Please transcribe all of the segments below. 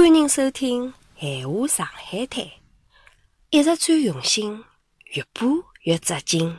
欢迎收听《闲话上海滩》，一直最用心，越播越扎劲。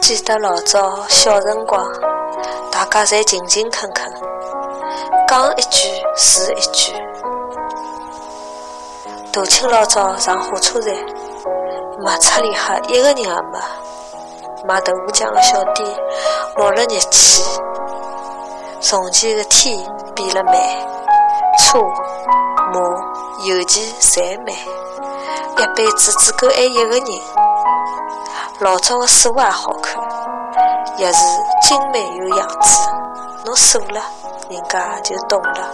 记得老早小辰光，大家侪勤勤恳恳，讲一句是一句。大清老早上火车站，卖车里哈一个人也没。卖豆腐浆的小店冒了热气。从前的天变了慢，车马邮件侪慢，一辈子只够爱一个人。老早的书也好看，也是精美有样子。侬数了，人家就懂了。